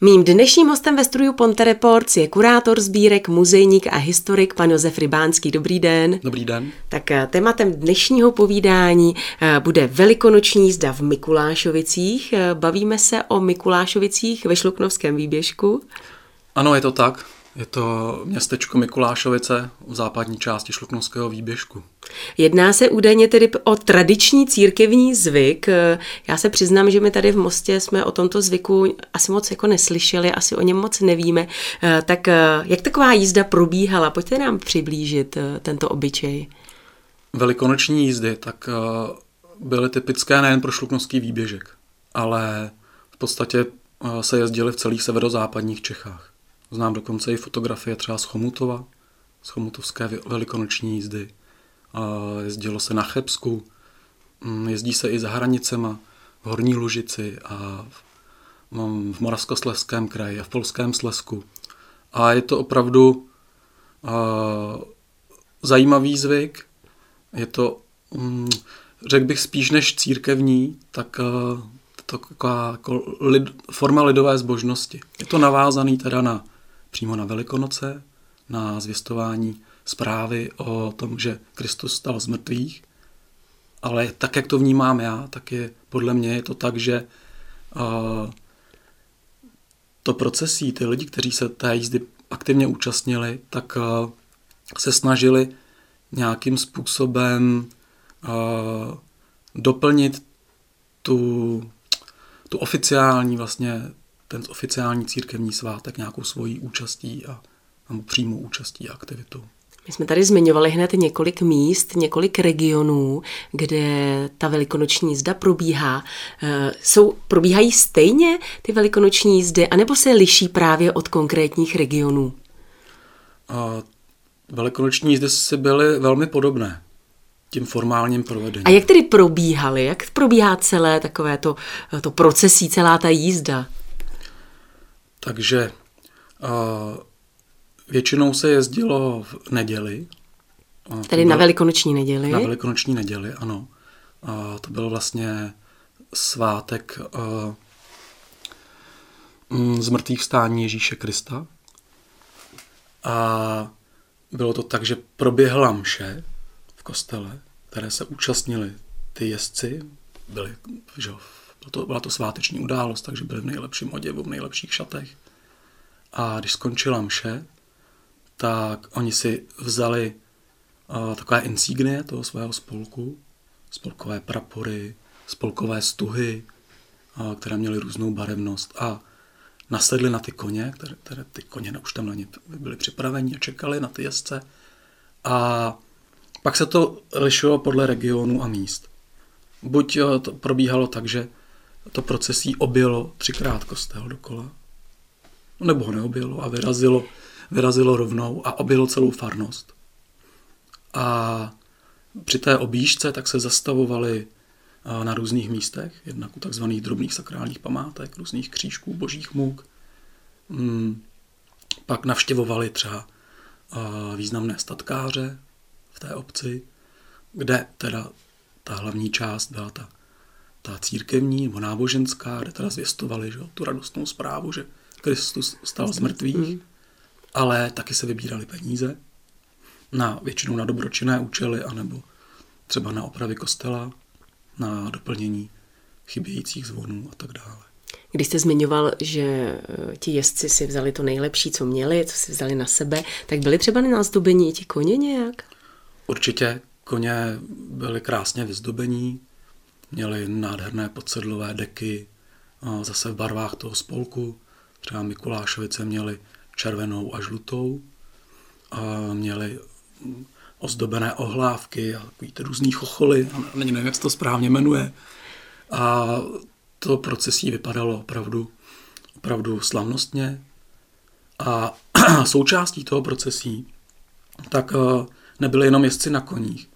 Mým dnešním hostem ve studiu Ponte Reports je kurátor sbírek, muzejník a historik pan Josef Rybánský. Dobrý den. Dobrý den. Tak eh, tématem dnešního povídání eh, bude velikonoční jízda v Mikulášovicích. Eh, bavíme se o Mikulášovicích ve Šluknovském výběžku. Ano, je to tak. Je to městečko Mikulášovice v západní části Šluknovského výběžku. Jedná se údajně tedy o tradiční církevní zvyk. Já se přiznám, že my tady v Mostě jsme o tomto zvyku asi moc jako neslyšeli, asi o něm moc nevíme. Tak jak taková jízda probíhala? Pojďte nám přiblížit eh, tento obyčej. Velikonoční jízdy tak eh, byly typické nejen pro šluknovský výběžek, ale v podstatě eh, se jezdily v celých severozápadních Čechách. Znám dokonce i fotografie třeba z Chomutova, z Chomutovské velikonoční jízdy. Jezdilo se na Chebsku, mm, jezdí se i za hranicema, v Horní Lužici a v Moravskoslezském kraji a v Polském Slezsku. A je to opravdu zajímavý zvyk. Je to, mm, řekl bych spíš než církevní, tak to taková jako lid, forma lidové zbožnosti. Je to navázaný teda na přímo na Velikonoce, na zvěstování zprávy o tom, že Kristus stal z mrtvých, ale tak, jak to vnímám já, tak je podle mě je to tak, že uh, to procesí, ty lidi, kteří se té jízdy aktivně účastnili, tak uh, se snažili nějakým způsobem uh, doplnit tu, tu oficiální vlastně ten oficiální církevní svátek nějakou svojí účastí a nebo přímou účastí a aktivitou. My jsme tady zmiňovali hned několik míst, několik regionů, kde ta velikonoční jízda probíhá. Eh, jsou, probíhají stejně ty velikonoční jízdy, anebo se liší právě od konkrétních regionů? A velikonoční jízdy si byly velmi podobné tím formálním provedením. A jak tedy probíhaly? Jak probíhá celé takové to, to procesí, celá ta jízda? Takže uh, většinou se jezdilo v neděli. Tedy na velikonoční neděli? Na velikonoční neděli, ano. Uh, to byl vlastně svátek uh, z mrtvých vstání Ježíše Krista. A bylo to tak, že proběhla mše v kostele, které se účastnili ty jezdci, byli že, to, byla to sváteční událost, takže byli v nejlepším oděvu, v nejlepších šatech. A když skončila mše, tak oni si vzali uh, takové insignie toho svého spolku, spolkové prapory, spolkové stuhy, uh, které měly různou barevnost a nasedli na ty koně, které, které ty koně už tam na ně byly připraveni a čekali na ty jezdce. A pak se to lišilo podle regionu a míst. Buď to probíhalo tak, že to procesí objelo třikrát kostel dokola, nebo ho neobjelo a vyrazilo, vyrazilo rovnou a objelo celou farnost. A při té objížce tak se zastavovali na různých místech, jednak u takzvaných drobných sakrálních památek, různých křížků, božích můk. Hmm. Pak navštěvovali třeba významné statkáře v té obci, kde teda ta hlavní část byla ta, ta církevní nebo náboženská, kde teda zvěstovali že, tu radostnou zprávu, že Kristus stal z mrtvých, mm. Ale taky se vybírali peníze na většinou na dobročinné účely, anebo třeba na opravy kostela, na doplnění chybějících zvonů a tak dále. Když jste zmiňoval, že eh, ti jezdci si vzali to nejlepší, co měli, co si vzali na sebe, tak byli třeba názdobení ti koně nějak? Určitě koně byly krásně vyzdobení, měli nádherné podsedlové deky, zase v barvách toho spolku. Třeba Mikulášovice měli červenou a žlutou a měli ozdobené ohlávky a takový ty různý chocholy, a nevím, jak se to správně jmenuje. A to procesí vypadalo opravdu, opravdu slavnostně. A součástí toho procesí tak eh, nebyly jenom jezdci na koních,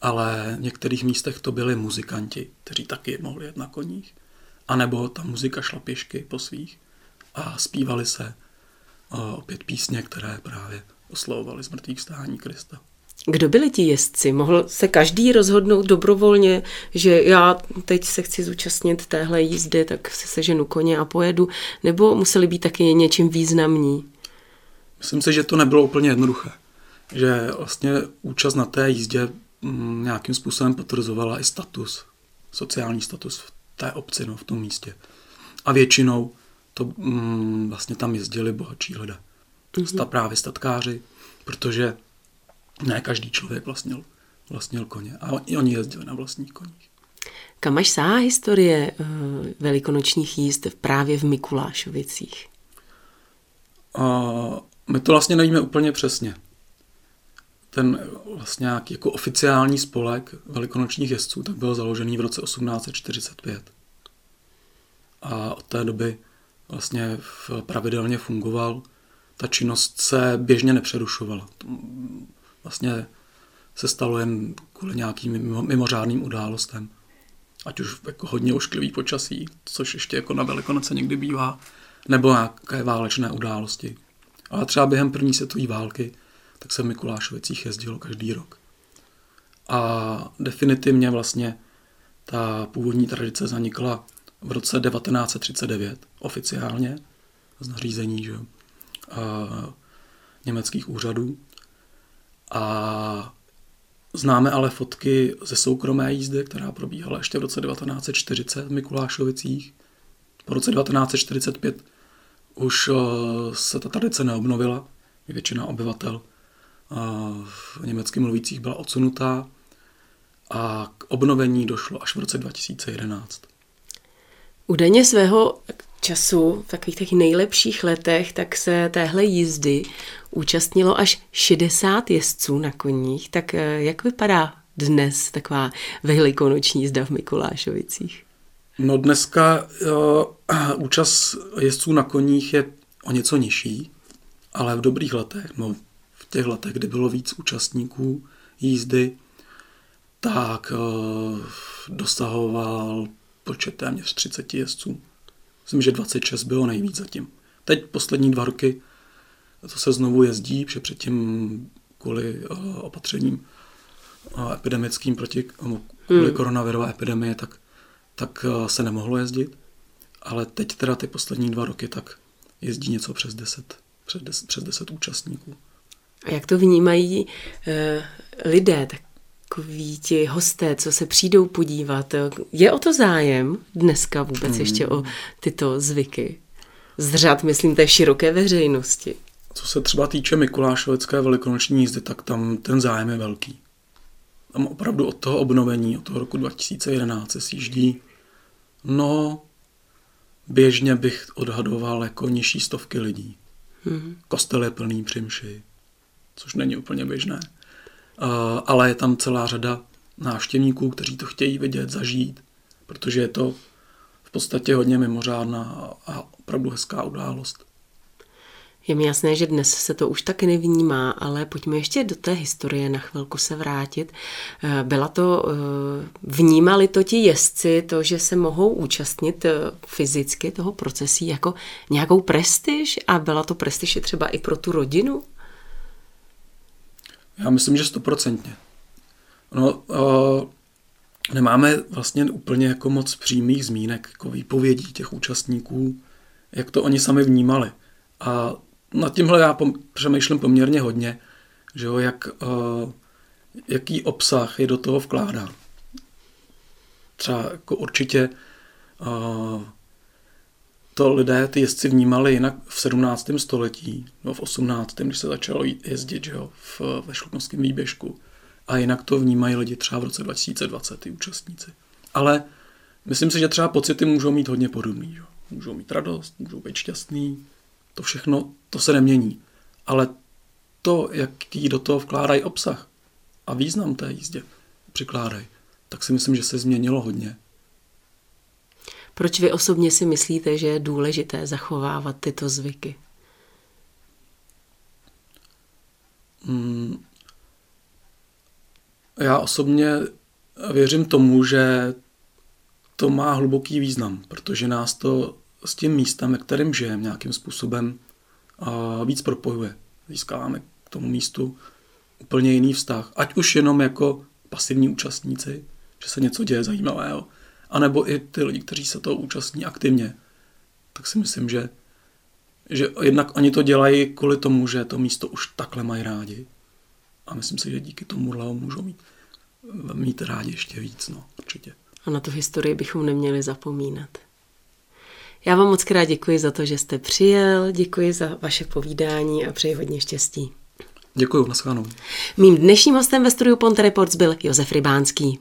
ale v některých místech to byli muzikanti, kteří taky mohli jet na koních. A nebo ta muzika šla pěšky po svých a zpívali se opět písně, které právě oslovovaly z mrtvých stání Krista. Kdo byli ti jezdci? Mohl se každý rozhodnout dobrovolně, že já teď se chci zúčastnit téhle jízdy, tak se seženu koně a pojedu, nebo museli být taky něčím významní? Myslím si, že to nebylo úplně jednoduché. Že vlastně účast na té jízdě mm, nějakým způsobem potvrzovala i status, sociální status v té obci, no, v tom místě. A většinou to mm, vlastně tam jezdili bohatší lidé. Mm-hmm. právě statkáři, protože ne každý člověk vlastnil, vlastnil koně. A oni, oni jezdili na vlastních koních. Kam až sahá historie uh, velikonočních jízd právě v Mikulášovicích? Uh, my to vlastně nevíme úplně přesně. Ten vlastně nějaký jako oficiální spolek velikonočních jezdců tak byl založený v roce 1845. A od té doby vlastně pravidelně fungoval. Ta činnost se běžně nepřerušovala vlastně se stalo jen kvůli nějakým mimořádným událostem. Ať už jako hodně ošklivý počasí, což ještě jako na Velikonoce někdy bývá, nebo nějaké válečné události. Ale třeba během první světové války, tak se v Mikulášovicích jezdilo každý rok. A definitivně vlastně ta původní tradice zanikla v roce 1939 oficiálně z nařízení že, a, německých úřadů. A známe ale fotky ze soukromé jízdy, která probíhala ještě v roce 1940 v Mikulášovicích. Po roce 1945 už eh, se ta tradice neobnovila. Většina obyvatel eh, v německy mluvících byla odsunutá a k obnovení došlo až v roce 2011. Údajně svého času, v takových těch nejlepších letech, tak se téhle jízdy účastnilo až 60 jezdců na koních. Tak eh, jak vypadá dnes taková velikonoční jízda v Mikulášovicích? No dneska uh, účast jezdců na koních je o něco nižší, ale v dobrých letech, no v těch letech, kdy bylo víc účastníků jízdy, tak uh, dosahoval počet téměř 30 jezdců. Myslím, že 26 bylo nejvíc zatím. Teď poslední dva roky to se znovu jezdí, protože předtím kvůli uh, opatřením uh, epidemickým proti kvůli hmm. koronavirové epidemie, tak, tak uh, se nemohlo jezdit. Ale teď teda ty poslední dva roky tak jezdí něco přes 10, přes 10, přes 10 účastníků. A jak to vnímají uh, lidé, tak takoví ti hosté, co se přijdou podívat. Je o to zájem dneska vůbec hmm. ještě o tyto zvyky? Z řad, myslím, té široké veřejnosti. Co se třeba týče Mikulášovecké velikonoční jízdy, tak tam ten zájem je velký. Tam opravdu od toho obnovení, od toho roku 2011 se sjíždí, no, běžně bych odhadoval jako nižší stovky lidí. Hmm. Kostel je plný přimši, což není úplně běžné ale je tam celá řada návštěvníků, kteří to chtějí vidět, zažít, protože je to v podstatě hodně mimořádná a opravdu hezká událost. Je mi jasné, že dnes se to už tak nevnímá, ale pojďme ještě do té historie na chvilku se vrátit. Eh, byla to, eh, vnímali to ti jezdci, to, že se mohou účastnit eh, fyzicky toho procesí jako nějakou prestiž a byla to prestiž třeba i pro tu rodinu? Já myslím, že stoprocentně. No, uh, nemáme vlastně úplně jako moc přímých zmínek, jako výpovědí těch účastníků, jak to oni sami vnímali. A nad tímhle já pom- přemýšlím poměrně hodně, že jo, jak, uh, jaký obsah je do toho vkládán. Třeba jako určitě uh, to lidé, ty jezdci vnímali jinak v 17. století, no v 18. když se začalo jezdit že jo, v, ve šluknovském výběžku. A jinak to vnímají lidi třeba v roce 2020, ty účastníci. Ale myslím si, že třeba pocity můžou mít hodně podobný. Že? Můžou mít radost, můžou být šťastný, to všechno, to se nemění. Ale to, jaký do toho vkládají obsah a význam té jízdě přikládají, tak si myslím, že se změnilo hodně. Proč vy osobně si myslíte, že je důležité zachovávat tyto zvyky? Hmm. Já osobně věřím tomu, že to má hluboký význam, protože nás to s tím místem, ve kterém žijeme, nějakým způsobem víc propojuje. Získáváme k tomu místu úplně jiný vztah. Ať už jenom jako pasivní účastníci, že se něco děje zajímavého, anebo i ty lidi, kteří se toho účastní aktivně, tak si myslím, že, že jednak oni to dělají kvůli tomu, že to místo už takhle mají rádi. A myslím si, že díky tomu můžou mít, mít rádi ještě víc, no, určitě. A na tu historii bychom neměli zapomínat. Já vám moc krát děkuji za to, že jste přijel, děkuji za vaše povídání a přeji hodně štěstí. Děkuji, nashledanou. Mým dnešním hostem ve studiu Ponte Reports byl Josef Rybánský.